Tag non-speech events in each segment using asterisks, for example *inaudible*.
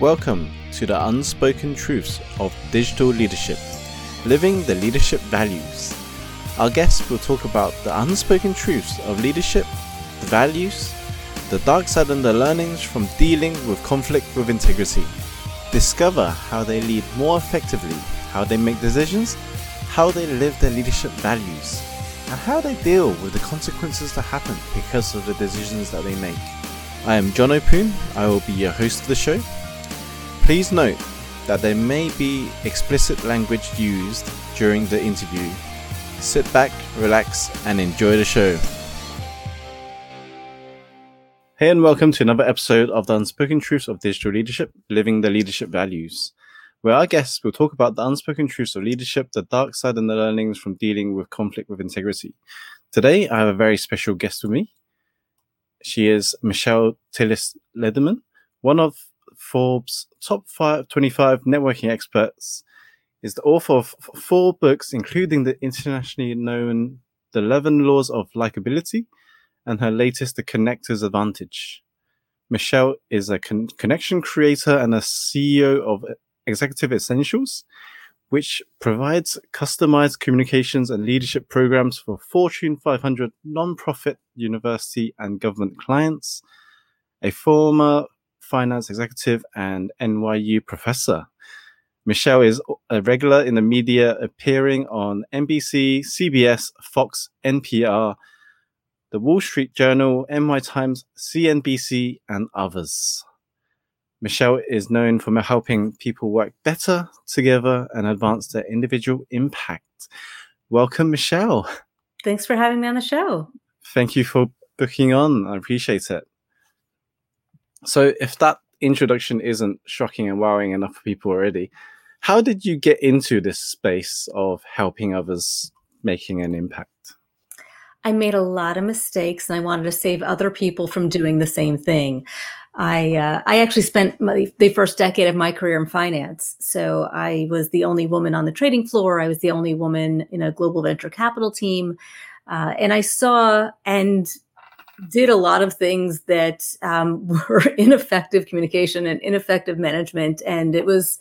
Welcome to the unspoken truths of digital leadership, living the leadership values. Our guests will talk about the unspoken truths of leadership, the values, the dark side and the learnings from dealing with conflict with integrity. Discover how they lead more effectively, how they make decisions, how they live their leadership values, and how they deal with the consequences that happen because of the decisions that they make. I am John Opoon. I will be your host of the show. Please note that there may be explicit language used during the interview. Sit back, relax, and enjoy the show. Hey, and welcome to another episode of the Unspoken Truths of Digital Leadership Living the Leadership Values, where our guests will talk about the unspoken truths of leadership, the dark side, and the learnings from dealing with conflict with integrity. Today, I have a very special guest with me. She is Michelle Tillis Lederman, one of Forbes' top five, 25 networking experts, is the author of four books, including the internationally known The 11 Laws of Likability and her latest, The Connector's Advantage. Michelle is a con- connection creator and a CEO of Executive Essentials, which provides customized communications and leadership programs for Fortune 500 nonprofit, university, and government clients. A former finance executive and NYU professor. Michelle is a regular in the media, appearing on NBC, CBS, Fox, NPR, the Wall Street Journal, NY Times, CNBC, and others. Michelle is known for helping people work better together and advance their individual impact. Welcome, Michelle. Thanks for having me on the show. Thank you for booking on. I appreciate it. So, if that introduction isn't shocking and wowing enough for people already, how did you get into this space of helping others making an impact? I made a lot of mistakes and I wanted to save other people from doing the same thing. I uh, I actually spent my, the first decade of my career in finance. So I was the only woman on the trading floor. I was the only woman in a global venture capital team, uh, and I saw and did a lot of things that um, *laughs* were ineffective communication and ineffective management, and it was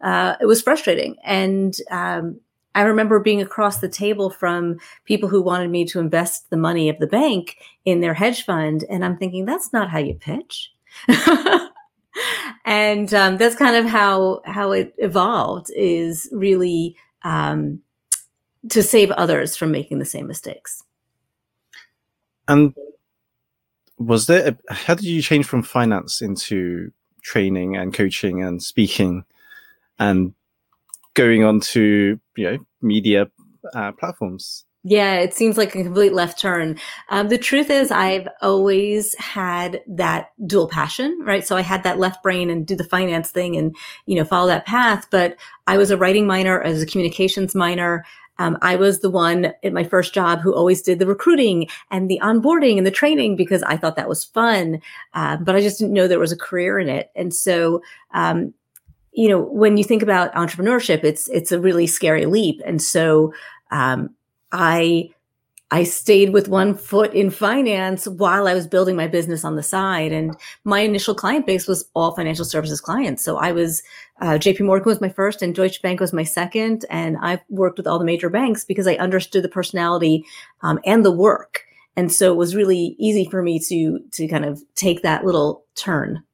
uh, it was frustrating. And um, I remember being across the table from people who wanted me to invest the money of the bank in their hedge fund. And I'm thinking, that's not how you pitch. *laughs* and um, that's kind of how, how it evolved is really um, to save others from making the same mistakes. And was there, a, how did you change from finance into training and coaching and speaking and going on to you know media uh, platforms. Yeah, it seems like a complete left turn. Um, the truth is, I've always had that dual passion, right? So I had that left brain and do the finance thing and, you know, follow that path. But I was a writing minor, as a communications minor. Um, I was the one at my first job who always did the recruiting and the onboarding and the training because I thought that was fun. Uh, but I just didn't know there was a career in it. And so, um, you know, when you think about entrepreneurship, it's it's a really scary leap. And so um, I I stayed with one foot in finance while I was building my business on the side. And my initial client base was all financial services clients. So I was, uh, JP Morgan was my first and Deutsche Bank was my second. And I've worked with all the major banks because I understood the personality um, and the work. And so it was really easy for me to, to kind of take that little turn.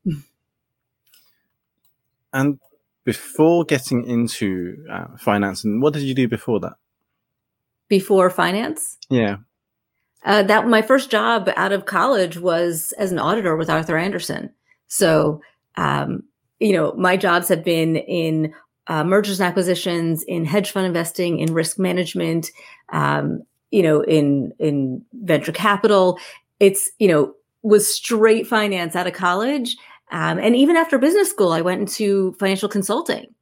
And before getting into uh, finance, and what did you do before that? Before finance? Yeah. Uh, that my first job out of college was as an auditor with Arthur Andersen. So, um, you know, my jobs have been in uh, mergers and acquisitions, in hedge fund investing, in risk management, um, you know, in in venture capital. It's you know was straight finance out of college um, and even after business school, I went into financial consulting.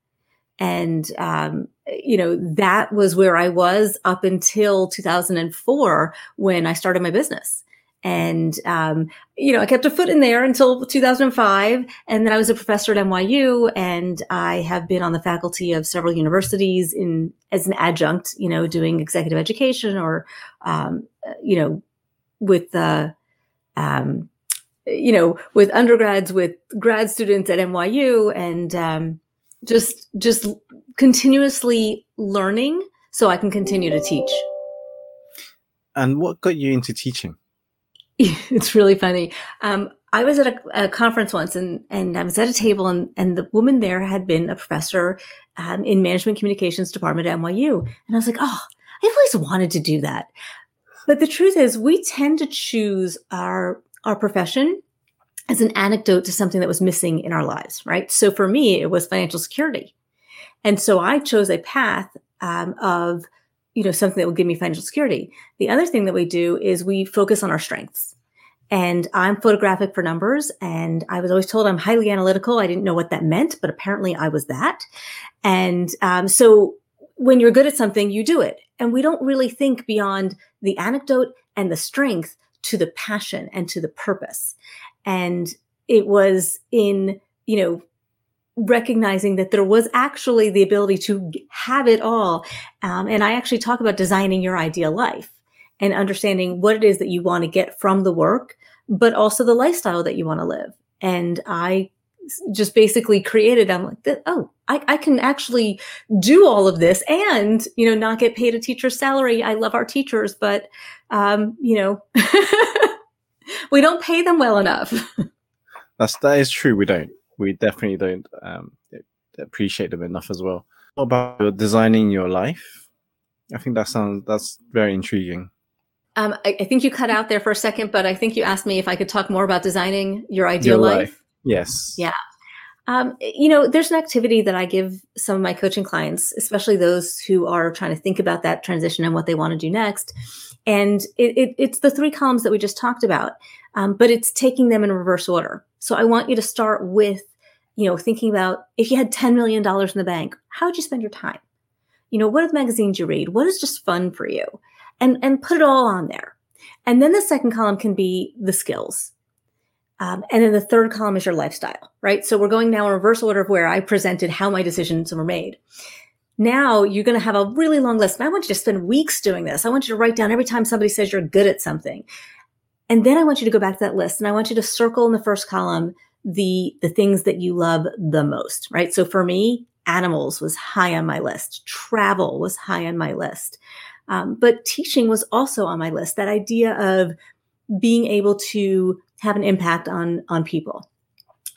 And, um, you know, that was where I was up until 2004 when I started my business. And, um, you know, I kept a foot in there until 2005. And then I was a professor at NYU and I have been on the faculty of several universities in, as an adjunct, you know, doing executive education or, um, you know, with, uh, um, you know, with undergrads, with grad students at NYU, and um, just just continuously learning so I can continue to teach. And what got you into teaching? *laughs* it's really funny. Um, I was at a, a, conference once and, and I was at a table and, and the woman there had been a professor um, in management communications department at NYU. And I was like, oh, I've always wanted to do that. But the truth is we tend to choose our, our profession as an anecdote to something that was missing in our lives, right? So for me, it was financial security. And so I chose a path um, of, you know, something that will give me financial security. The other thing that we do is we focus on our strengths. And I'm photographic for numbers. And I was always told I'm highly analytical. I didn't know what that meant, but apparently I was that. And um, so when you're good at something, you do it. And we don't really think beyond the anecdote and the strength to the passion and to the purpose. And it was in, you know, recognizing that there was actually the ability to have it all. Um, and I actually talk about designing your ideal life and understanding what it is that you want to get from the work, but also the lifestyle that you want to live. And I just basically created, I'm like, oh, I, I can actually do all of this and, you know, not get paid a teacher's salary. I love our teachers, but, um, you know, *laughs* we don't pay them well enough. *laughs* That's, that is true. We don't we definitely don't um, appreciate them enough as well. What about designing your life? I think that sounds that's very intriguing. Um, I, I, think you cut out there for a second, but I think you asked me if I could talk more about designing your ideal your life. life. Yes. Yeah. Um, you know, there's an activity that I give some of my coaching clients, especially those who are trying to think about that transition and what they want to do next. And it, it, it's the three columns that we just talked about, um, but it's taking them in reverse order. So I want you to start with, you know, thinking about if you had $10 million in the bank, how would you spend your time? You know, what are the magazines you read? What is just fun for you? And, and put it all on there. And then the second column can be the skills. Um, and then the third column is your lifestyle, right? So we're going now in reverse order of where I presented how my decisions were made. Now you're going to have a really long list. And I want you to spend weeks doing this. I want you to write down every time somebody says you're good at something. And then I want you to go back to that list and I want you to circle in the first column the the things that you love the most, right? So for me, animals was high on my list. Travel was high on my list. Um, but teaching was also on my list. That idea of being able to have an impact on on people,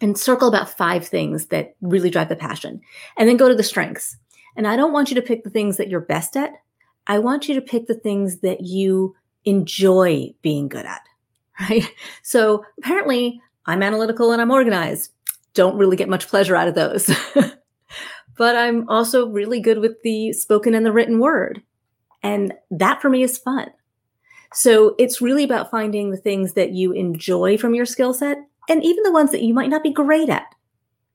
and circle about five things that really drive the passion, and then go to the strengths. And I don't want you to pick the things that you're best at. I want you to pick the things that you enjoy being good at *laughs* right? So apparently I'm analytical and I'm organized. Don't really get much pleasure out of those. *laughs* but I'm also really good with the spoken and the written word. And that for me is fun. So it's really about finding the things that you enjoy from your skill set and even the ones that you might not be great at,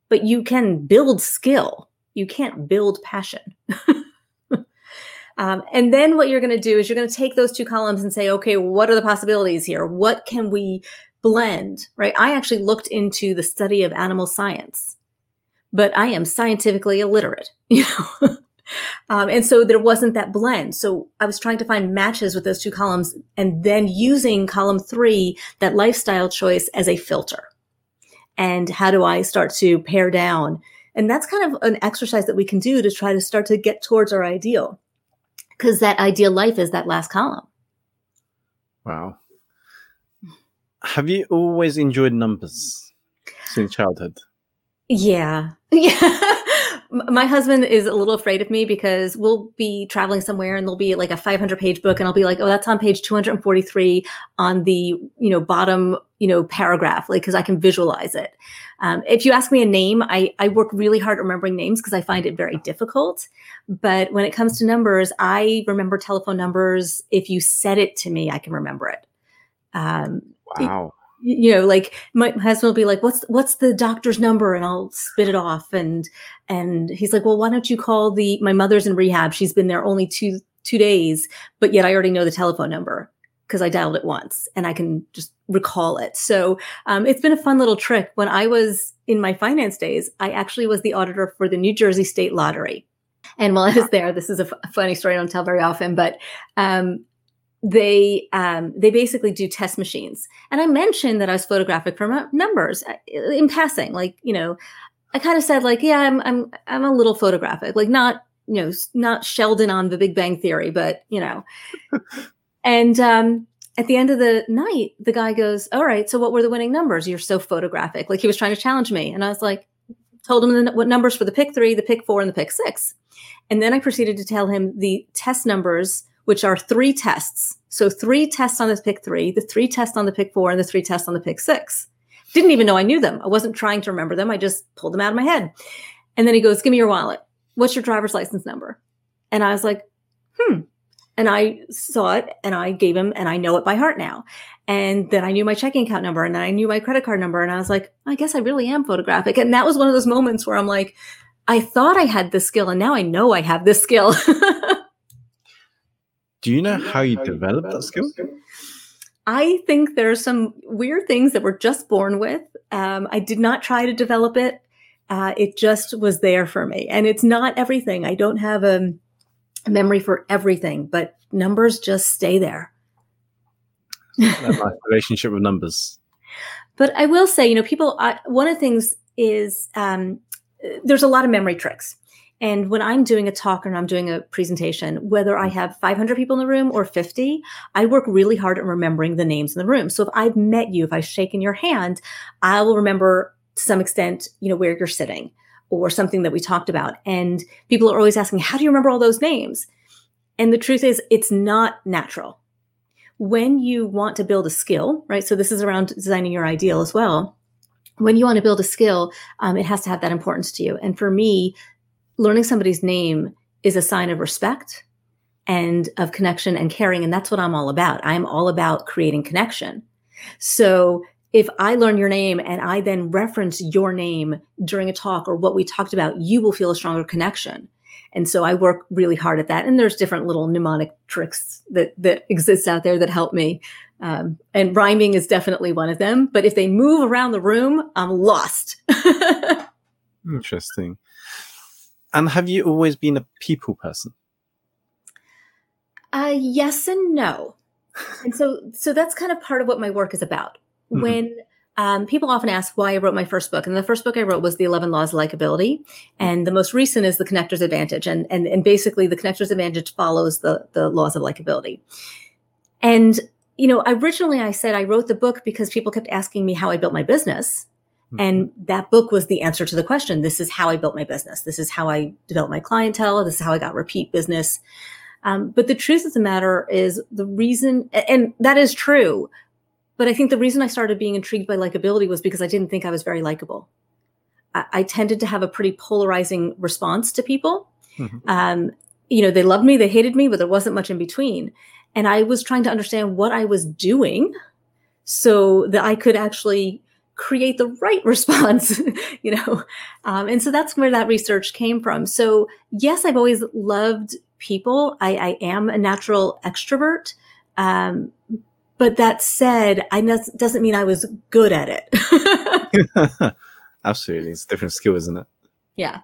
but you can build skill. You can't build passion. *laughs* Um, and then what you're going to do is you're going to take those two columns and say, okay, what are the possibilities here? What can we blend, right? I actually looked into the study of animal science, but I am scientifically illiterate, *laughs* you know? um, and so there wasn't that blend. So I was trying to find matches with those two columns and then using column three, that lifestyle choice as a filter. And how do I start to pare down? And that's kind of an exercise that we can do to try to start to get towards our ideal because that ideal life is that last column. Wow. Have you always enjoyed numbers since childhood? Yeah. *laughs* Yeah. My husband is a little afraid of me because we'll be traveling somewhere and there'll be like a 500 page book and I'll be like, oh, that's on page 243 on the, you know, bottom, you know, paragraph, like, cause I can visualize it. Um, if you ask me a name, I, I work really hard remembering names because I find it very difficult. But when it comes to numbers, I remember telephone numbers. If you said it to me, I can remember it. Um, wow you know like my husband will be like what's what's the doctor's number? And i'll spit it off. And and he's like well why don't you call the my mother's in rehab. She's been there only two two days but yet i already know the telephone number because i dialed it once and i can just recall it. So um, it's been a fun little trick. When i was in my finance days i actually was the auditor for the new jersey state lottery. And while i was there this is a f- funny story i don't tell very often but um, they um, they basically do test machines. And I mentioned that I was photographic from numbers uh, in passing, like you know, I kind of said like, yeah, I'm I'm I'm a little photographic, like not you know not Sheldon on The Big Bang Theory, but you know, *laughs* and um, at the end of the night, the guy goes, "All right, so what were the winning numbers? You're so photographic." Like he was trying to challenge me, and I was like, told him the, what numbers for the pick three, the pick four, and the pick six, and then I proceeded to tell him the test numbers which are three tests. So three tests on the pick three, the three tests on the pick four, and the three tests on the pick six. Didn't even know I knew them. I wasn't trying to remember them. I just pulled them out of my head. And then he goes, Give me your wallet. What's your driver's license number? And I was like, Hmm. And I saw it and I gave him, and I know it by heart now. And then I knew my checking account number and then I knew my credit card number. And I was like, I guess I really am photographic. And that was one of those moments where I'm like, I thought I had this skill and now I know I have this skill. *laughs* Do you know how you developed that skill? I think there are some weird things that we're just born with. Um, I did not try to develop it. Uh, it just was there for me. And it's not everything. I don't have a, a memory for everything, but numbers just stay there. that *laughs* relationship with numbers. But I will say, you know, people, I, one of the things is um, there's a lot of memory tricks. And when I'm doing a talk or I'm doing a presentation, whether I have 500 people in the room or 50, I work really hard at remembering the names in the room. So if I've met you, if I've shaken your hand, I will remember to some extent, you know, where you're sitting or something that we talked about. And people are always asking, how do you remember all those names? And the truth is, it's not natural. When you want to build a skill, right? So this is around designing your ideal as well when you want to build a skill, um, it has to have that importance to you. And for me, learning somebody's name is a sign of respect and of connection and caring. And that's what I'm all about. I'm all about creating connection. So if I learn your name and I then reference your name during a talk or what we talked about, you will feel a stronger connection. And so I work really hard at that. And there's different little mnemonic tricks that that exist out there that help me. Um, and rhyming is definitely one of them. But if they move around the room, I'm lost. *laughs* Interesting. And have you always been a people person? Uh, yes and no. *laughs* and so, so that's kind of part of what my work is about. Mm-hmm. When um, people often ask why I wrote my first book, and the first book I wrote was The 11 Laws of Likability, and the most recent is The Connector's Advantage, and and and basically the Connector's Advantage follows the the laws of likability. And you know, originally I said I wrote the book because people kept asking me how I built my business, and mm-hmm. that book was the answer to the question. This is how I built my business. This is how I developed my clientele. This is how I got repeat business. Um, but the truth of the matter is the reason, and that is true. But I think the reason I started being intrigued by likability was because I didn't think I was very likable. I, I tended to have a pretty polarizing response to people. Mm-hmm. Um, you know, they loved me, they hated me, but there wasn't much in between. And I was trying to understand what I was doing so that I could actually create the right *laughs* response you know? Um, and so that's where that research came from. So yes i've always loved people. I, I am a natural extrovert. Um, but that said i ne- doesn't mean i was good at it. *laughs* Absolutely. It's a different skill isn't it? Yeah.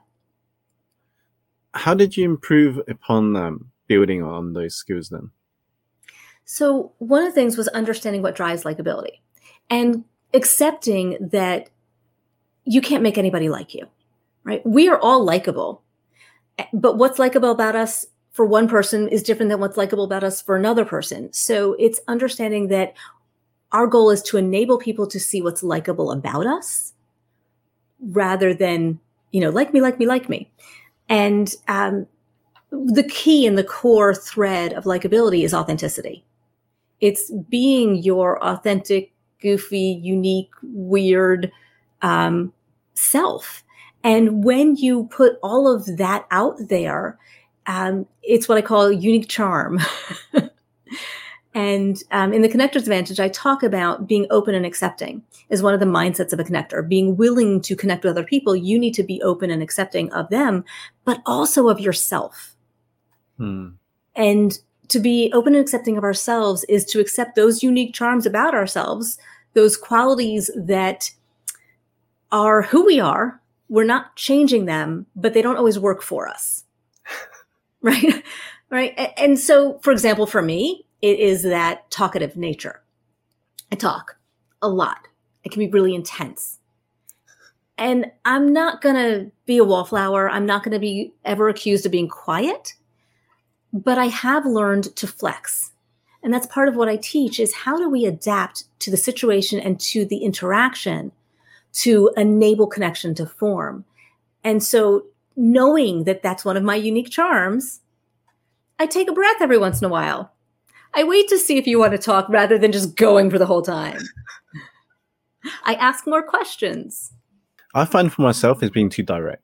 How did you improve upon um, building on those skills then? So one of the things was understanding what drives likability. And accepting that you can't make anybody like you, right? We are all likable. But what's likable about us for one person is different than what's likable about us for another person. So it's understanding that our goal is to enable people to see what's likable about us rather than, you know, like me, like me, like me. And um, the key and the core thread of likability is authenticity. It's being your authentic goofy, unique, weird um, self. And when you put all of that out there, um, it's what I call unique charm. *laughs* and um, in the connector's advantage, I talk about being open and accepting is one of the mindsets of a connector. Being willing to connect with other people, you need to be open and accepting of them, but also of yourself. Hmm. And to be open and accepting of ourselves is to accept those unique charms about ourselves, those qualities that are who we are. We're not changing them, but they don't always work for us. *laughs* right? right. And so, for example, for me, it is that talkative nature. I talk a lot. It can be really intense. And I'm not going to be a wallflower. I'm not going to be ever accused of being quiet, but I have learned to flex. And that's part of what I teach is how do we adapt to the situation and to the interaction to enable connection to form. And so knowing that that's one of my unique charms, I take a breath every once in a while. I wait to see if you want to talk rather than just going for the whole time. I ask more questions. I find for myself is being too direct.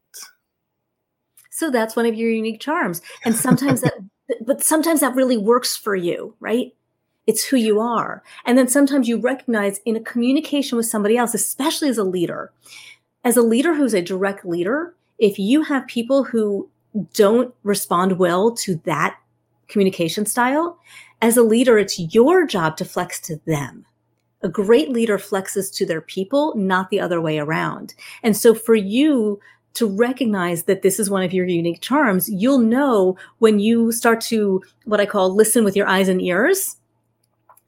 So that's one of your unique charms. And sometimes that, *laughs* but sometimes that really works for you, right? It's who you are. And then sometimes you recognize in a communication with somebody else, especially as a leader, as a leader who's a direct leader, if you have people who don't respond well to that communication style, as a leader, it's your job to flex to them. A great leader flexes to their people, not the other way around. And so for you to recognize that this is one of your unique charms, you'll know when you start to what I call listen with your eyes and ears.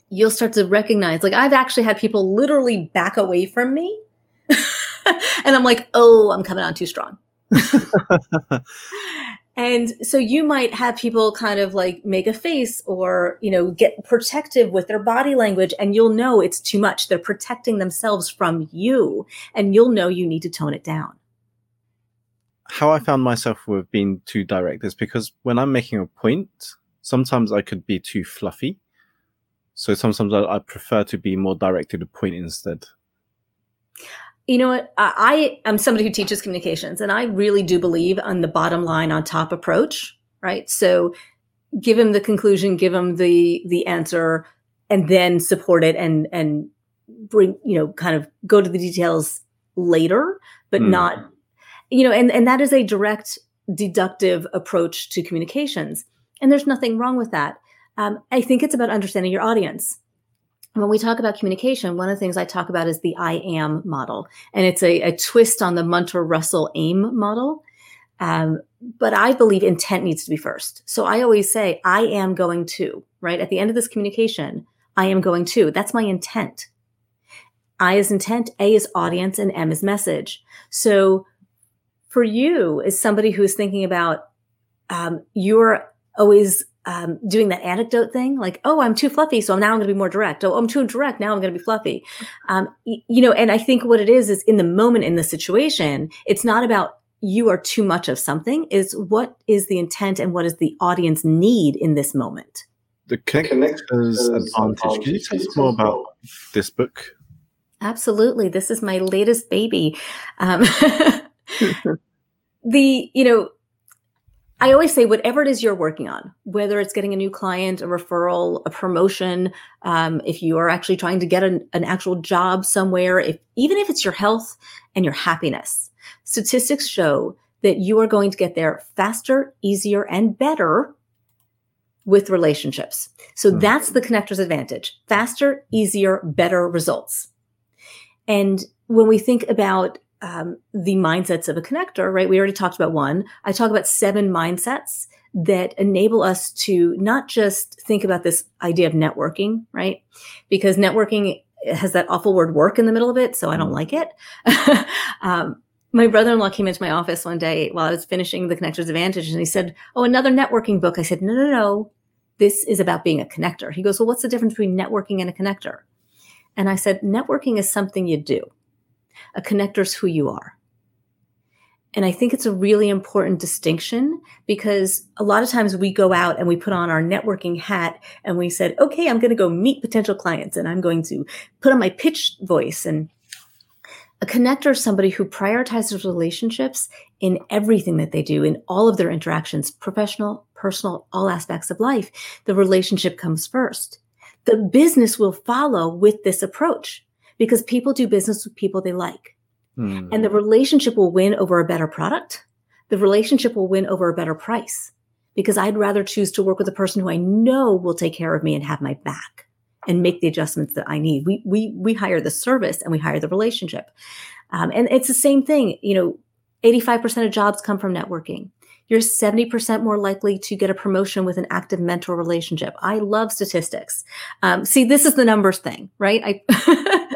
You'll start to recognize, like, I've actually had people literally back away from me. *laughs* and I'm like, oh, I'm coming on too strong. *laughs* And so you might have people kind of like make a face or, you know, get protective with their body language and you'll know it's too much. They're protecting themselves from you and you'll know you need to tone it down. How I found myself with being too direct is because when I'm making a point, sometimes I could be too fluffy. So sometimes I, I prefer to be more direct to the point instead you know what? I, am somebody who teaches communications, and I really do believe on the bottom line on top approach, right? So give him the conclusion, give him the the answer, and then support it and and bring you know kind of go to the details later, but mm. not you know, and and that is a direct deductive approach to communications, and there's nothing wrong with that. Um, I think it's about understanding your audience when we talk about communication, one of the things I talk about is the I am model. And it's a, a twist on the Munter Russell AIM model. Um, but I believe intent needs to be first. So I always say, I am going to, right? At the end of this communication, I am going to. That's my intent. I is intent, A is audience, and M is message. So for you, as somebody who's thinking about, um, you're always um, doing that anecdote thing, like, oh, I'm too fluffy, so now I'm going to be more direct. Oh, I'm too direct, now I'm going to be fluffy. *laughs* Um, y- you know, and I think what it is is in the moment, in the situation, it's not about you are too much of something. Is what is the intent and what does the audience need in this moment? The connector's advantage. Can you tell us more about this book? Absolutely. This is my latest baby. Um, *laughs* *laughs* the you know I always say, whatever it is you're working on, whether it's getting a new client, a referral, a promotion, um, if you are actually trying to get an, an actual job somewhere, if even if it's your health and your happiness, statistics show that you are going to get there faster, easier, and better with relationships. So mm-hmm. that's the connector's advantage: faster, easier, better results. And when we think about um, the mindsets of a connector, right? We already talked about one. I talk about seven mindsets that enable us to not just think about this idea of networking, right? Because networking has that awful word work in the middle of it, so I don't mm. like it. *laughs* um, my brother-in-law came into my office one day while I was finishing the Connector's Advantage, and he said, "Oh, another networking book." I said, "No, no, no. This is about being a connector." He goes, "Well, what's the difference between networking and a connector?" And I said, "Networking is something you do." A connector is who you are. And I think it's a really important distinction because a lot of times we go out and we put on our networking hat and we said, okay, I'm going to go meet potential clients and I'm going to put on my pitch voice. And a connector is somebody who prioritizes relationships in everything that they do, in all of their interactions, professional, personal, all aspects of life. The relationship comes first. The business will follow with this approach because people do business with people they like. Mm. And the relationship will win over a better product. The relationship will win over a better price because I'd rather choose to work with a person who I know will take care of me and have my back and make the adjustments that I need. We, we, we hire the service and we hire the relationship. Um, and it's the same thing, you know, 85% of jobs come from networking. You're 70% more likely to get a promotion with an active mentor relationship. I love statistics. Um, see, this is the numbers thing, right? I, *laughs*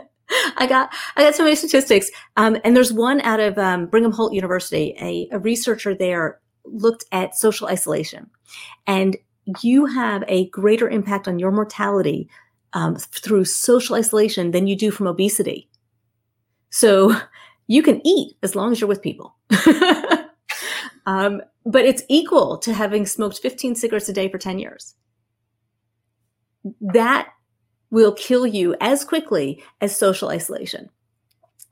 I got I got so many statistics, um, and there's one out of um, Brigham Holt University. A, a researcher there looked at social isolation, and you have a greater impact on your mortality um, through social isolation than you do from obesity. So *laughs* you can eat as long as you're with people. *laughs* um, but it's equal to having smoked 15 cigarettes a day for 10 years. That will kill you as quickly as social isolation.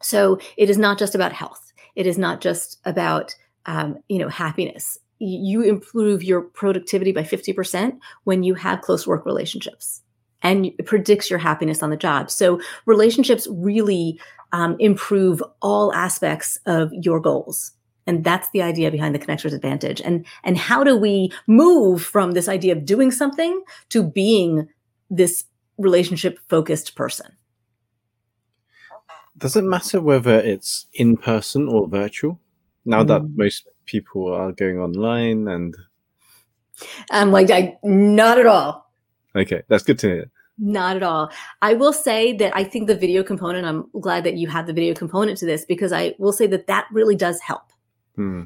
So it is not just about health. It is not just about um, you know happiness. You improve your productivity by 50% when you have close work relationships and it predicts your happiness on the job. So relationships really um, improve all aspects of your goals. And that's the idea behind the connector's advantage. And, and how do we move from this idea of doing something to being this relationship focused person? Does it matter whether it's in person or virtual? Now mm. that most people are going online and I'm like, I, not at all. Okay, that's good to hear. Not at all. I will say that I think the video component, I'm glad that you have the video component to this because I will say that that really does help. Hmm.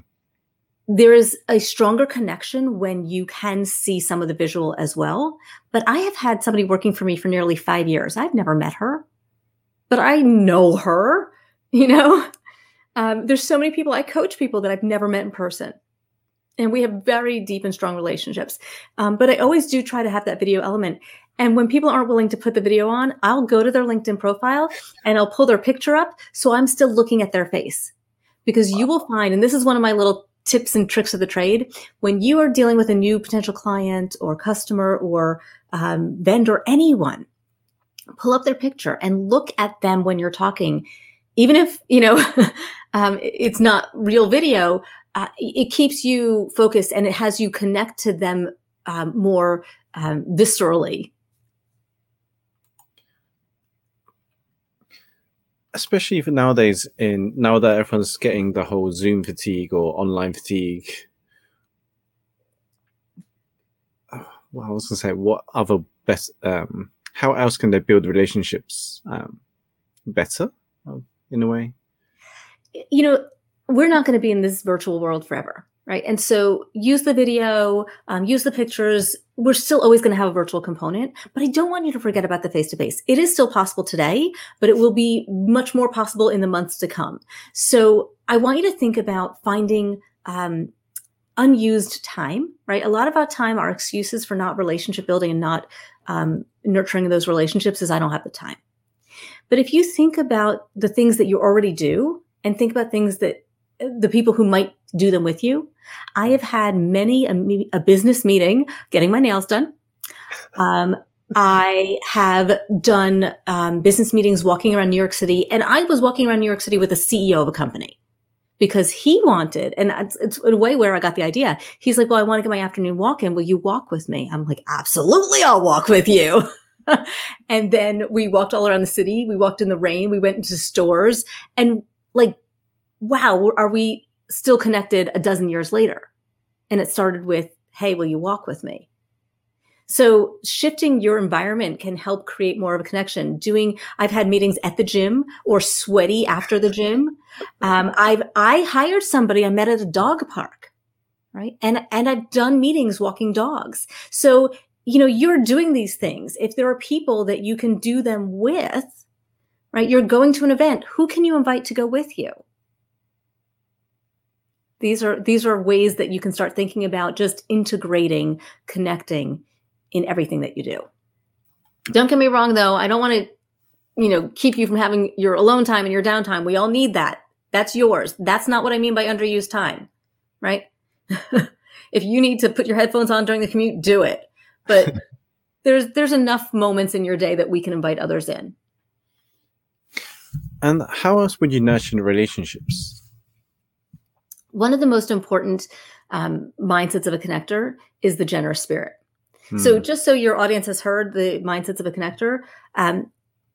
There is a stronger connection when you can see some of the visual as well. But I have had somebody working for me for nearly five years. I've never met her, but I know her, *laughs* you know? Um, there's so many people, I coach people that I've never met in person and we have very deep and strong relationships. Um, but I always do try to have that video element. And when people aren't willing to put the video on, I'll go to their LinkedIn profile and I'll pull their picture up. So I'm still looking at their face because you will find, and this is one of my little tips and tricks of the trade. When you are dealing with a new potential client or customer or um, vendor, anyone, pull up their picture and look at them when you're talking. Even if, you know, *laughs* um, it's not real video, uh, it keeps you focused and it has you connect to them um, more um, viscerally especially for nowadays in now that everyone's getting the whole zoom fatigue or online fatigue *sighs* well, i was going to say what other best um how else can they build relationships um better in a way? You know we're not going to be in this virtual world forever right? And so use the video, um, use the pictures. We're still always going to have a virtual component, but I don't want you to forget about the face to face. It is still possible today, but it will be much more possible in the months to come. So I want you to think about finding, um, unused time, right? A lot of our time, our excuses for not relationship building and not um, nurturing those relationships is I don't have the time. But if you think about the things that you already do and think about things that the people who might do them with you. I have had many a, a business meeting getting my nails done. Um, I have done um, business meetings walking around New York City, and I was walking around New York City with the CEO of a company because he wanted, and it's, it's a way where I got the idea. He's like, "Well, I want to get my afternoon walk in. Will you walk with me?" I'm like, "Absolutely, I'll walk with you." *laughs* and then we walked all around the city. We walked in the rain. We went into stores, and like, wow, are we still connected a dozen years later. And it started with, Hey, will you walk with me? So shifting your environment can help create more of a connection. Doing, I've had meetings at the gym or sweaty after the gym. *laughs* Um, I've, I hired somebody I met at a dog park, right? And, and I've done meetings walking dogs. So, you know, you're doing these things. If there are people that you can do them with, right? You're going to an event. Who can you invite to go with you? These are these are ways that you can start thinking about just integrating connecting in everything that you do. Don't get me wrong though. I don't want to you know keep you from having your alone time and your downtime. We all need that. That's yours. That's not what i mean by underused time right? *laughs* If you need to put your headphones on during the commute do it. But *laughs* there's there's enough moments in your day that we can invite others in. And how else would you nurture relationships one of the most important um, mindsets of a connector is the generous spirit. Hmm. So, just so your audience has heard the mindsets of a connector, um,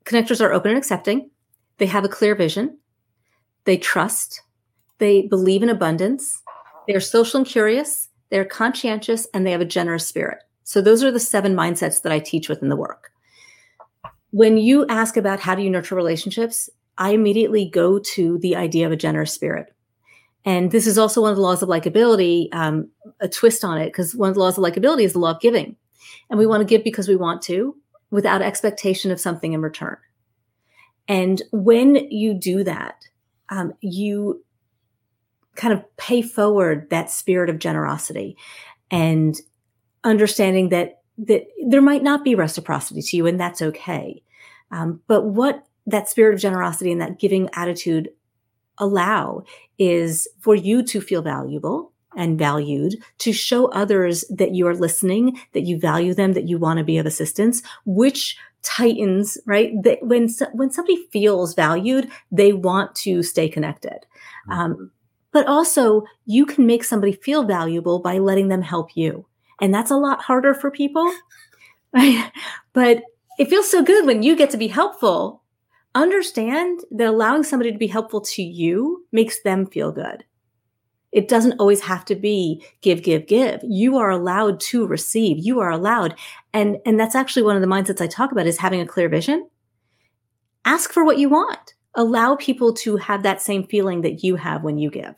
connectors are open and accepting. They have a clear vision. They trust. They believe in abundance, They're social and curious, they're conscientious, and they have a generous spirit. So those are the seven mindsets that I teach within the work. When you ask about how do you nurture relationships, I immediately go to the idea of a generous spirit. And this is also one of the laws of likability, um, a twist on it, because one of the laws of likability is the law of giving. And we want to give because we want to, without expectation of something in return. And when you do that, um, you kind of pay forward that spirit of generosity and understanding that that there might not be reciprocity to you, and that's okay. Um, but what that spirit of generosity and that giving attitude allow is for you to feel valuable and valued, to show others that you are listening, that you value them, that you want to be of assistance, which tightens, right? That when when somebody feels valued, they want to stay connected. Mm-hmm. Um, but also, you can make somebody feel valuable by letting them help you, and that's a lot harder for people, right? *laughs* But it feels so good when you get to be helpful understand that allowing somebody to be helpful to you makes them feel good. It doesn't always have to be give, give, give. You are allowed to receive. You are allowed. And, and that's actually one of the mindsets I talk about is having a clear vision. Ask for what you want. Allow people to have that same feeling that you have when you give.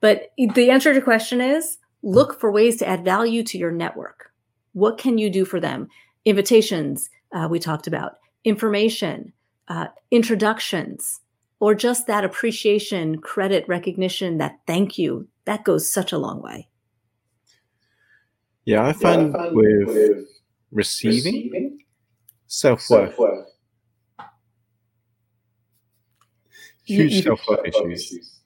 But the answer to the question is look for ways to add value to your network. What can you do for them? Invitations, uh, we talked about information, uh, introductions, or just that appreciation, credit, recognition, that thank you, that goes such a long way. Yeah, I find, yeah, I find with, with, receiving, receiving self worth, huge self worth issues.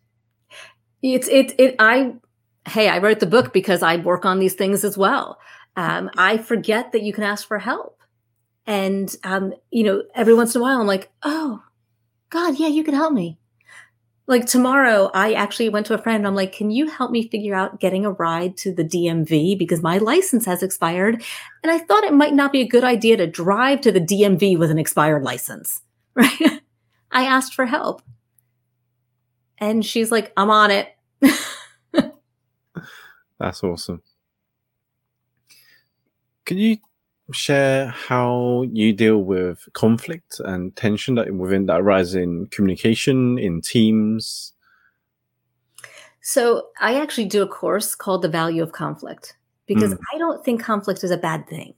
It's it it I hey I wrote the book because I work on these things as well. Um, I forget that you can ask for help. And, um, you know, every once in a while, I'm like, oh, God, yeah, you can help me. Like tomorrow, I actually went to a friend. I'm like, can you help me figure out getting a ride to the DMV because my license has expired? And I thought it might not be a good idea to drive to the DMV with an expired license, *laughs* right? I asked for help. And she's like, I'm on it. *laughs* That's awesome. Can you share how you deal with conflict and tension that within that arises in communication in teams? So I actually do a course called The Value of Conflict because mm. I don't think conflict is a bad thing.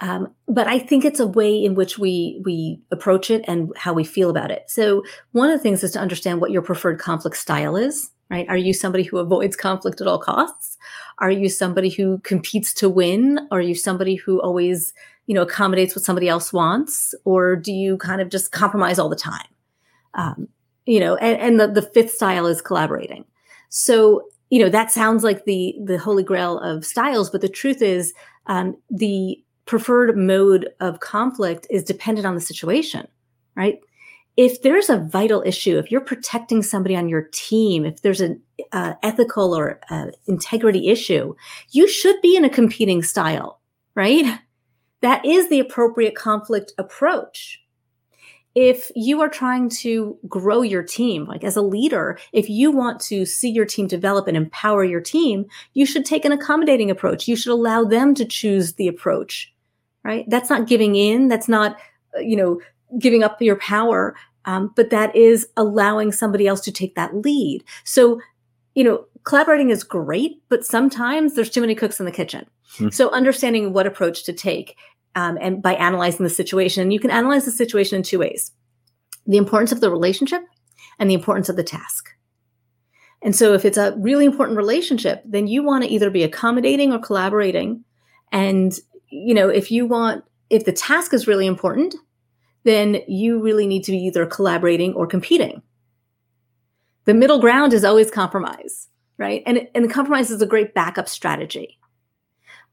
Um, but I think it's a way in which we we approach it and how we feel about it. So one of the things is to understand what your preferred conflict style is right? Are you somebody who avoids conflict at all costs? Are you somebody who competes to win? Are you somebody who always, you know, accommodates what somebody else wants? Or do you kind of just compromise all the time? Um, you know, and, and the, the fifth style is collaborating. So, you know, that sounds like the, the holy grail of styles, but the truth is, um, the preferred mode of conflict is dependent on the situation, right? If there's a vital issue, if you're protecting somebody on your team, if there's an uh, ethical or uh, integrity issue, you should be in a competing style, right? That is the appropriate conflict approach. If you are trying to grow your team, like as a leader, if you want to see your team develop and empower your team, you should take an accommodating approach. You should allow them to choose the approach, right? That's not giving in. That's not, uh, you know, giving up your power, um, but that is allowing somebody else to take that lead. So, you know, collaborating is great, but sometimes there's too many cooks in the kitchen. Hmm. So, understanding what approach to take um, and by analyzing the situation, you can analyze the situation in two ways the importance of the relationship and the importance of the task. And so, if it's a really important relationship, then you want to either be accommodating or collaborating. And, you know, if you want, if the task is really important, then you really need to be either collaborating or competing. The middle ground is always compromise, right? And, and compromise is a great backup strategy.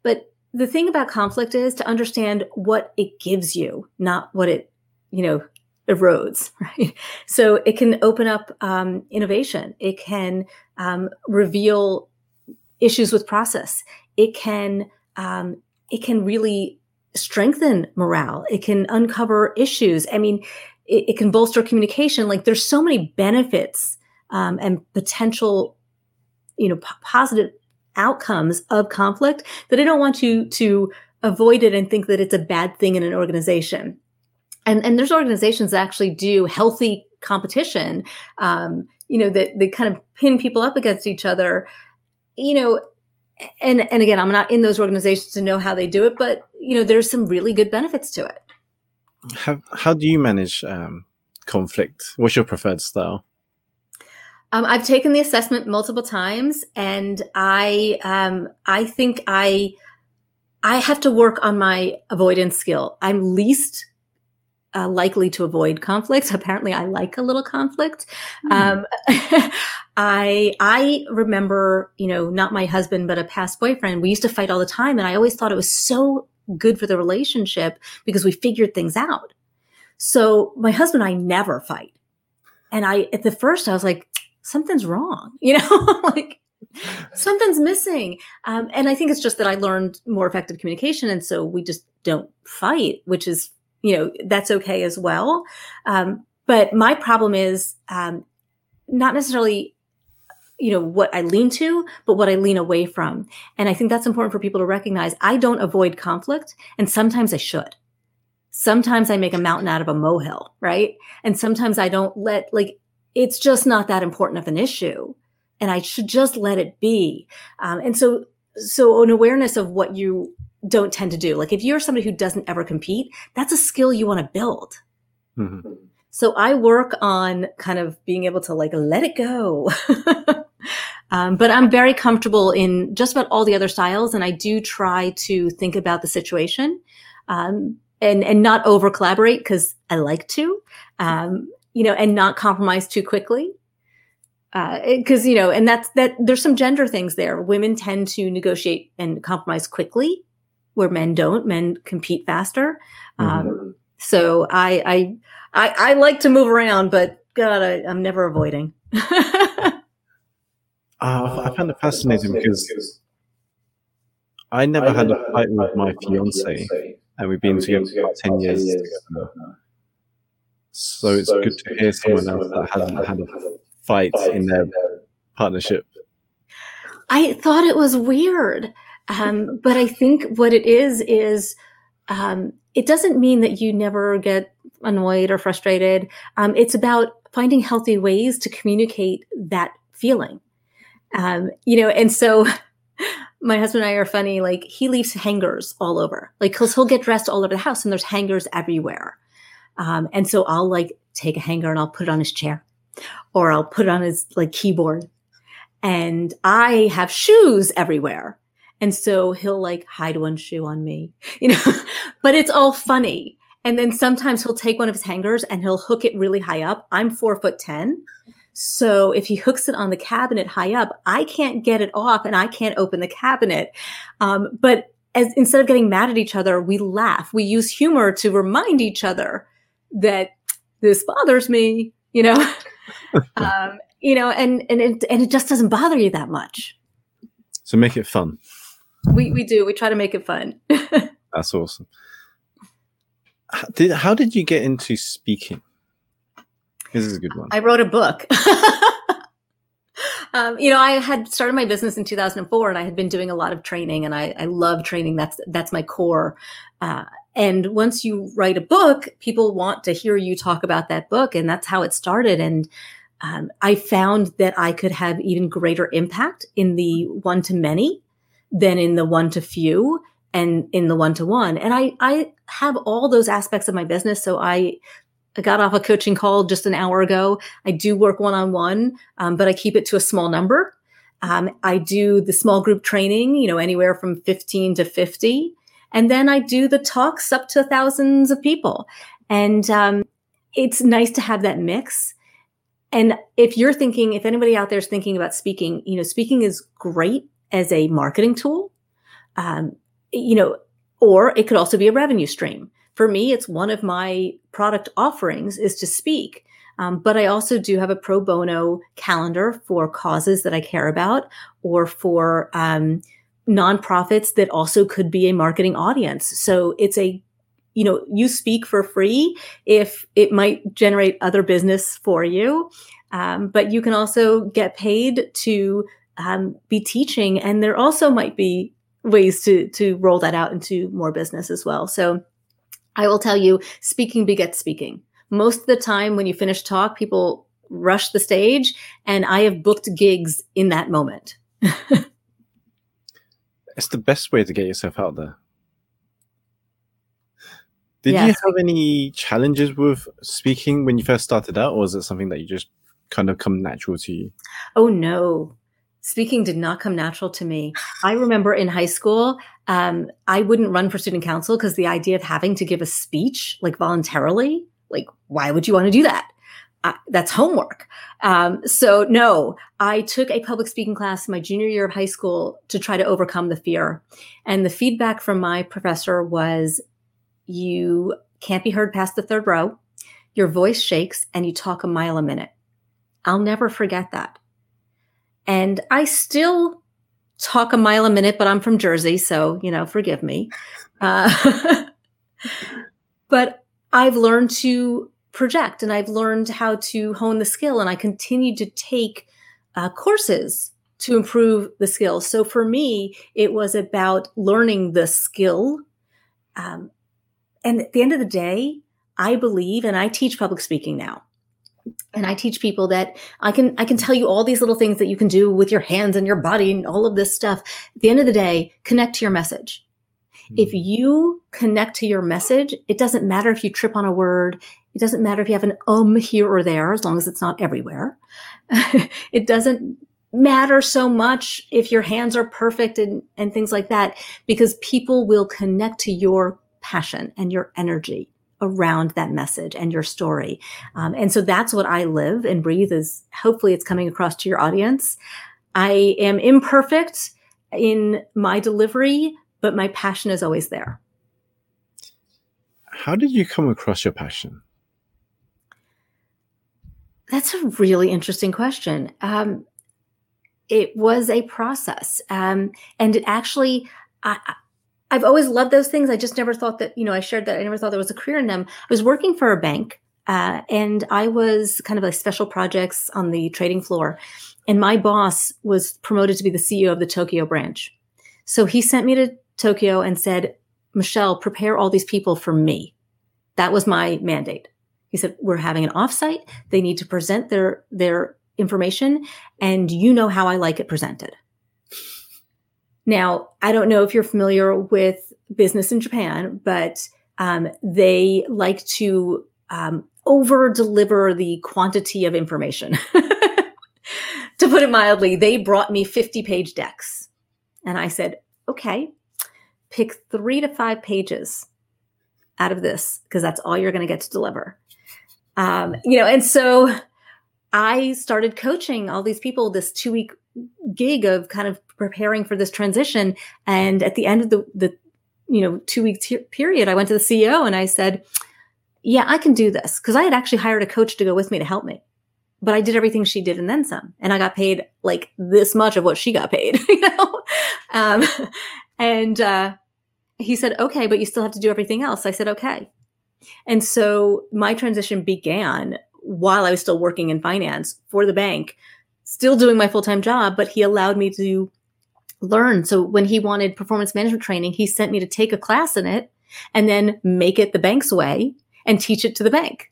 But the thing about conflict is to understand what it gives you, not what it, you know, erodes, *laughs* right? So it can open up um, innovation. It can um, reveal issues with process. It can um, it can really strengthen morale. It can uncover issues. I mean, it, it can bolster communication. Like there's so many benefits um, and potential you know, p- positive outcomes of conflict that I don't want you to avoid it and think that it's a bad thing in an organization. And, and there's organizations that actually do healthy competition, um, you know, that they kind of pin people up against each other, you know, and and again, I'm not in those organizations to know how they do it, but you know, there's some really good benefits to it. How how do you manage um, conflict? What's your preferred style? Um, I've taken the assessment multiple times, and I um, I think I I have to work on my avoidance skill. I'm least uh, likely to avoid conflict. *laughs* Apparently, I like a little conflict. Mm. Um, *laughs* I I remember, you know, not my husband, but a past boyfriend. We used to fight all the time, and I always thought it was so good for the relationship because we figured things out. So my husband and I never fight, and I at the first I was like, something's wrong, *laughs* you know, *laughs* like something's missing. Um, and I think it's just that I learned more effective communication, and so we just don't fight, which is you know that's okay as well. Um, but my problem is um, not necessarily you know what i lean to but what i lean away from. And i think that's important for people to recognize. I don't avoid conflict and sometimes i should. Sometimes i make a mountain out of a molehill right? And sometimes i don't let like it's just not that important of an issue and i should just let it be. Um, and so so an awareness of what you don't tend to do. Like if you're somebody who doesn't ever compete that's a skill you want to build. Mm-hmm. So I work on kind of being able to like let it go. *laughs* um, but I'm very comfortable in just about all the other styles. And I do try to think about the situation um, and, and not over collaborate because I like to, um, you know, and not compromise too quickly. Because, uh, you know, and that's that there's some gender things there. Women tend to negotiate and compromise quickly where men don't. Men compete faster. Um, mm-hmm. So I, I, I, I like to move around, but God, I, am never avoiding. *laughs* uh, I found it fascinating because I never had a fight with my fiance, and we've been together for 10 years together. So it's good to hear someone else that hasn't had a fight in their partnership. I thought it was weird. Um, but I think what it is is um, it doesn't mean that you never get annoyed or frustrated. Um, it's about finding healthy ways to communicate that feeling. Um, you know, and so *laughs* my husband and I are funny. Like he leaves hangers all over, like because he'll get dressed all over the house, and there's hangers everywhere. Um, and so I'll like take a hanger and I'll put it on his chair, or I'll put it on his like keyboard. And I have shoes everywhere. And so he'll like hide one shoe on me, *laughs* you know, but it's all funny. And then sometimes he'll take one of his hangers and he'll hook it really high up. I'm four foot 10. So if he hooks it on the cabinet high up, I can't get it off and I can't open the cabinet. Um, but as instead of getting mad at each other, we laugh. We use humor to remind each other that this bothers me, you know, *laughs* um, you know, and, and it, and it just doesn't bother you that much. So make it fun. We we do. We try to make it fun. *laughs* That's awesome. How did how did you get into speaking? This is a good one. I wrote a book. *laughs* um, you know, I had started my business in 2004, and I had been doing a lot of training, and I, I love training. That's that's my core. Uh, and once you write a book, people want to hear you talk about that book, and that's how it started. And um, I found that I could have even greater impact in the one to many than in the one to few and in the one to one. And I, I have all those aspects of my business. So I, I got off a coaching call just an hour ago. I do work one on one, but I keep it to a small number. Um, I do the small group training, you know, anywhere from 15 to 50. And then I do the talks up to thousands of people. And um, it's nice to have that mix. And if you're thinking, if anybody out there is thinking about speaking, you know, speaking is great as a marketing tool, um, you know, or it could also be a revenue stream. For me, it's one of my product offerings is to speak. Um, but I also do have a pro bono calendar for causes that I care about or for um, nonprofits that also could be a marketing audience. So it's a, you know, you speak for free if it might generate other business for you. Um, but you can also get paid to um, be teaching, and there also might be ways to to roll that out into more business as well. So I will tell you, speaking begets speaking. Most of the time, when you finish talk, people rush the stage, and I have booked gigs in that moment. *laughs* it's the best way to get yourself out there. Did you have any challenges with speaking when you first started out, or was it something that you just kind of come natural to you? Oh no. Speaking did not come natural to me. I remember in high school, um, I wouldn't run for student council because the idea of having to give a speech, like voluntarily, like, why would you want to do that? That's homework. Um, so, no, I took a public speaking class my junior year of high school to try to overcome the fear. And the feedback from my professor was you can't be heard past the third row, your voice shakes, and you talk a mile a minute. I'll never forget that. And I still talk a mile a minute, but I'm from Jersey, so, you know, forgive me. Uh, *laughs* but I've learned to project and I've learned how to hone the skill, and I continue to take uh, courses to improve the skill. So for me, it was about learning the skill. Um, and at the end of the day, I believe, and I teach public speaking now and i teach people that i can i can tell you all these little things that you can do with your hands and your body and all of this stuff. At the end of the day connect to your message. If you connect to your message it doesn't matter if you trip on a word. It doesn't matter if you have an um here or there as long as it's not everywhere. *laughs* It doesn't matter so much if your hands are perfect and, and things like that because people will connect to your passion and your energy around that message and your story. Um, and so that's what I live and breathe is hopefully it's coming across to your audience. I am imperfect in my delivery, but my passion is always there. How did you come across your passion? That's a really interesting question. Um, it was a process. Um, and it actually, I, I- I've always loved those things. I just never thought that, you know, I shared that. I never thought there was a career in them. I was working for a bank uh, and I was kind of like special projects on the trading floor. And my boss was promoted to be the CEO of the Tokyo branch. So he sent me to Tokyo and said, Michelle, prepare all these people for me. That was my mandate. He said, we're having an offsite. They need to present their, their information and you know how I like it presented. Now, I don't know if you're familiar with business in Japan, but um, they like to um, over deliver the quantity of information. *laughs* to put it mildly, they brought me 50 page decks. And I said, okay, pick three to five pages out of this because that's all you're going to get to deliver. Um, you know, and so I started coaching all these people this two week gig of kind of preparing for this transition. And at the end of the, the you know, two week t- period, I went to the CEO and I said, yeah, I can do this. Cause I had actually hired a coach to go with me to help me. But I did everything she did and then some. And I got paid like this much of what she got paid, *laughs* you know? Um, and, uh, he said, okay, but you still have to do everything else. I said, okay. And so my transition began while I was still working in finance for the bank, still doing my full time job, but he allowed me to learn. So when he wanted performance management training, he sent me to take a class in it and then make it the bank's way and teach it to the bank.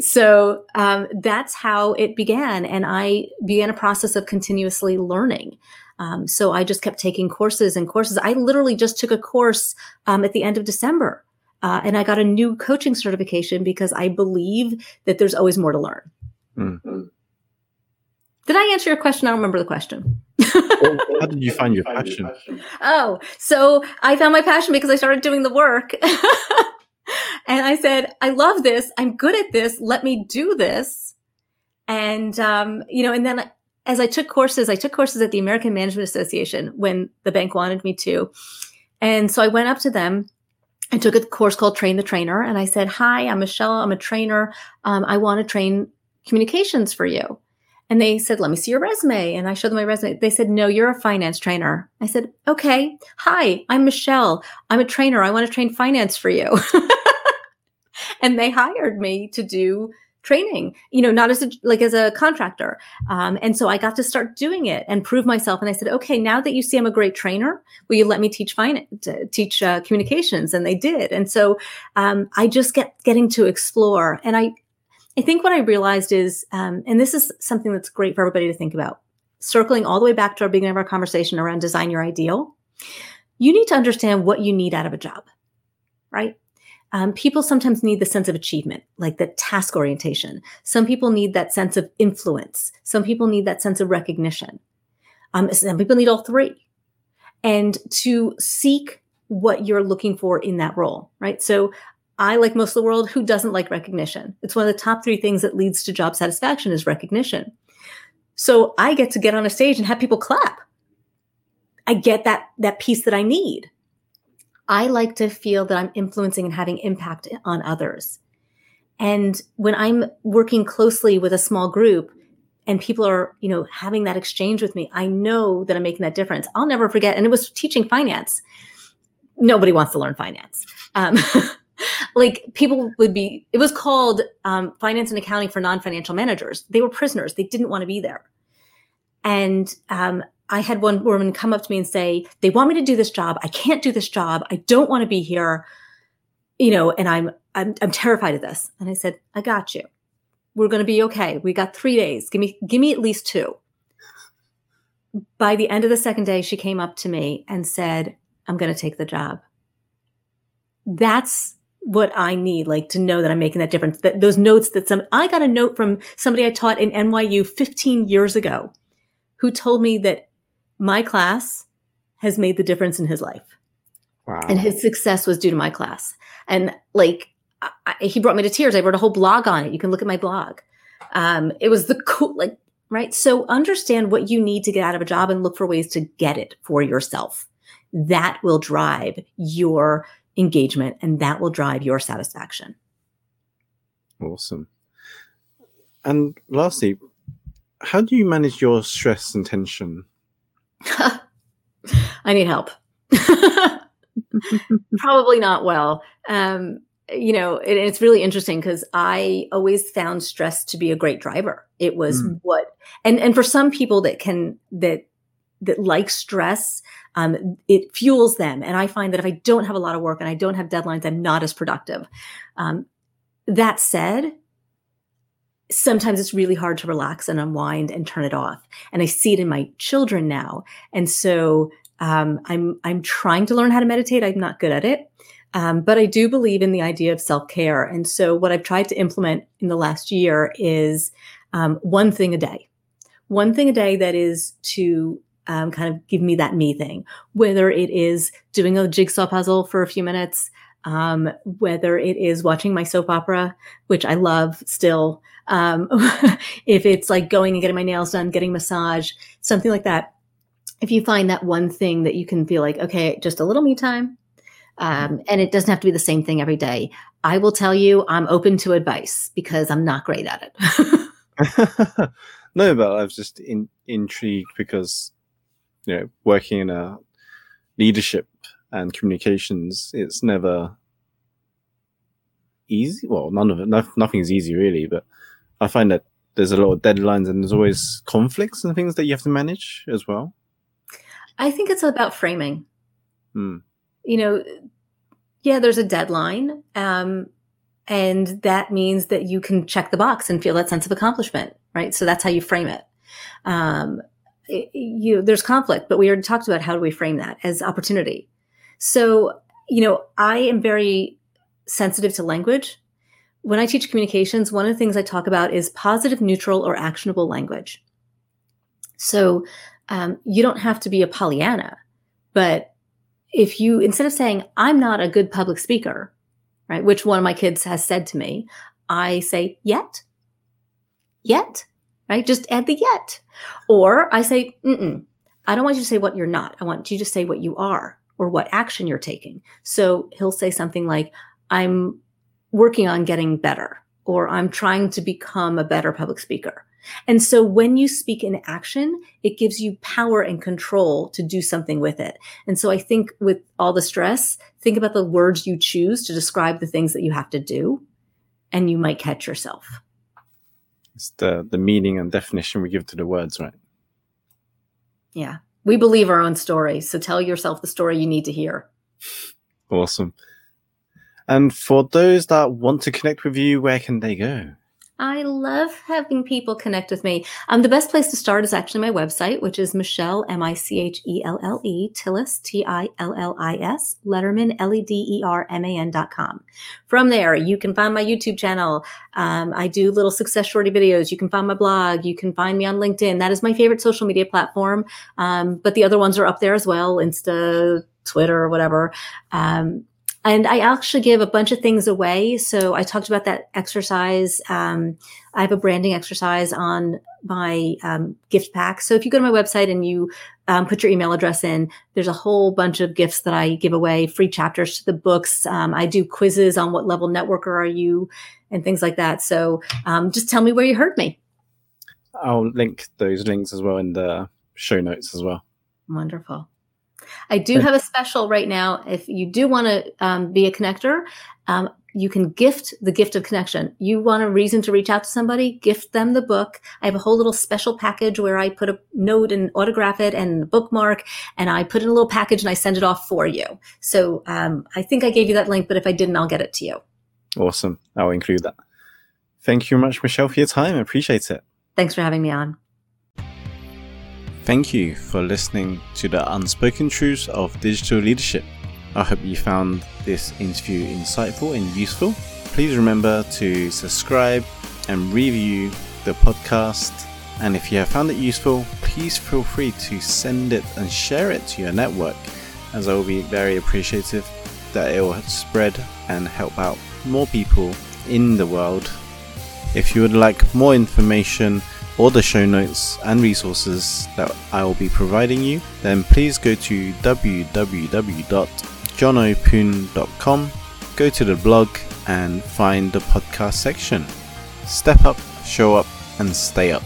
So um, that's how it began. And I began a process of continuously learning. Um, so I just kept taking courses and courses. I literally just took a course um, at the end of December. Uh, and I got a new coaching certification because I believe that there's always more to learn. Mm. Did I answer your question? I don't remember the question. *laughs* How did you find your passion? Oh, so I found my passion because I started doing the work. *laughs* and I said, I love this. I'm good at this. Let me do this. And, um, you know, and then as I took courses, I took courses at the American Management Association when the bank wanted me to. And so I went up to them. I took a course called Train the Trainer. And I said, Hi, I'm Michelle. I'm a trainer. Um, I want to train communications for you. And they said, let me see your resume. And I showed them my resume. They said, no, you're a finance trainer. I said, okay. Hi, I'm Michelle. I'm a trainer. I want to train finance for you. *laughs* and they hired me to do training, you know, not as a, like as a contractor. Um, and so I got to start doing it and prove myself. And I said, okay, now that you see I'm a great trainer, will you let me teach finance, teach uh, communications? And they did. And so um, I just get getting to explore. And I, I think what I realized is, um, and this is something that's great for everybody to think about, circling all the way back to our beginning of our conversation around design your ideal. You need to understand what you need out of a job, right? Um, people sometimes need the sense of achievement, like the task orientation. Some people need that sense of influence. Some people need that sense of recognition. Um, some people need all three. And to seek what you're looking for in that role, right? So I, like most of the world, who doesn't like recognition? It's one of the top three things that leads to job satisfaction is recognition. So I get to get on a stage and have people clap. I get that that piece that I need. I like to feel that I'm influencing and having impact on others. And when I'm working closely with a small group and people are, you know, having that exchange with me, I know that I'm making that difference. I'll never forget. And it was teaching finance. Nobody wants to learn finance. Um, *laughs* like people would be, it was called um, finance and accounting for non-financial managers. They were prisoners. They didn't want to be there. And um, I had one woman come up to me and say, they want me to do this job. I can't do this job. I don't want to be here. You know, and I'm, I'm, I'm terrified of this. And I said, I got you. We're going to be okay. We got three days. Give me, give me at least two. By the end of the second day, she came up to me and said, I'm going to take the job. That's what I need, like to know that I'm making that difference. That those notes that some, I got a note from somebody I taught in NYU 15 years ago who told me that my class has made the difference in his life. Wow. And his success was due to my class. And like, I, he brought me to tears. I wrote a whole blog on it. You can look at my blog. Um, it was the cool, like, right? So understand what you need to get out of a job and look for ways to get it for yourself. That will drive your engagement and that will drive your satisfaction. Awesome. And lastly, how do you manage your stress and tension *laughs* I need help. *laughs* Probably not well. Um, you know, it, it's really interesting because I always found stress to be a great driver. It was mm. what, and and for some people that can that that like stress, um, it fuels them. And I find that if I don't have a lot of work and I don't have deadlines, I'm not as productive. Um, that said, sometimes it's really hard to relax and unwind and turn it off. And I see it in my children now. And so um, I'm I'm trying to learn how to meditate. I'm not good at it. Um, but I do believe in the idea of self care. And so, what I've tried to implement in the last year is um, one thing a day, one thing a day that is to um, kind of give me that me thing, whether it is doing a jigsaw puzzle for a few minutes, um, whether it is watching my soap opera, which I love still, um, *laughs* if it's like going and getting my nails done, getting massage, something like that. If you find that one thing that you can feel like, okay, just a little me time, um, and it doesn't have to be the same thing every day. I will tell you, I'm open to advice because I'm not great at it. *laughs* *laughs* no, but I was just in, intrigued because, you know, working in a leadership and communications, it's never easy. Well, none of it, no, nothing is easy really, but I find that there's a lot of deadlines and there's always conflicts and things that you have to manage as well. I think it's about framing. Hmm. You know, yeah, there's a deadline. Um, and that means that you can check the box and feel that sense of accomplishment, right? So that's how you frame it. Um, it you there's conflict, but we already talked about how do we frame that as opportunity. So, you know, I am very sensitive to language. When I teach communications, one of the things I talk about is positive, neutral, or actionable language. So um, you don't have to be a Pollyanna, but if you, instead of saying, I'm not a good public speaker, right, which one of my kids has said to me, I say, yet, yet, right? Just add the yet. Or I say, I don't want you to say what you're not. I want you to say what you are or what action you're taking. So he'll say something like, I'm working on getting better, or I'm trying to become a better public speaker. And so when you speak in action, it gives you power and control to do something with it. And so I think with all the stress, think about the words you choose to describe the things that you have to do, and you might catch yourself. It's the the meaning and definition we give to the words, right? Yeah. We believe our own story. So tell yourself the story you need to hear. Awesome. And for those that want to connect with you, where can they go? I love having people connect with me. Um, the best place to start is actually my website, which is Michelle, M I C H E L L E, Tillis, T I L L I S, Lederman, L E D E R M A N dot com. From there, you can find my YouTube channel. Um, I do little success shorty videos. You can find my blog. You can find me on LinkedIn. That is my favorite social media platform. Um, but the other ones are up there as well Insta, Twitter, whatever. Um, and I actually give a bunch of things away. So I talked about that exercise. Um, I have a branding exercise on my um, gift pack. So if you go to my website and you um, put your email address in, there's a whole bunch of gifts that I give away, free chapters to the books. Um, I do quizzes on what level networker are you and things like that. So um, just tell me where you heard me. I'll link those links as well in the show notes as well. Wonderful. I do have a special right now. If you do want to um, be a connector, um, you can gift the gift of connection. You want a reason to reach out to somebody, gift them the book. I have a whole little special package where I put a note and autograph it and a bookmark, and I put in a little package and I send it off for you. So um, I think I gave you that link, but if I didn't, I'll get it to you. Awesome. I'll include that. Thank you very much, Michelle, for your time. I appreciate it. Thanks for having me on. Thank you for listening to the unspoken truths of digital leadership. I hope you found this interview insightful and useful. Please remember to subscribe and review the podcast. And if you have found it useful, please feel free to send it and share it to your network, as I will be very appreciative that it will spread and help out more people in the world. If you would like more information, or the show notes and resources that I will be providing you, then please go to www.johnopun.com, go to the blog, and find the podcast section. Step up, show up, and stay up.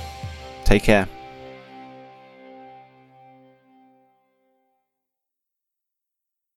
Take care.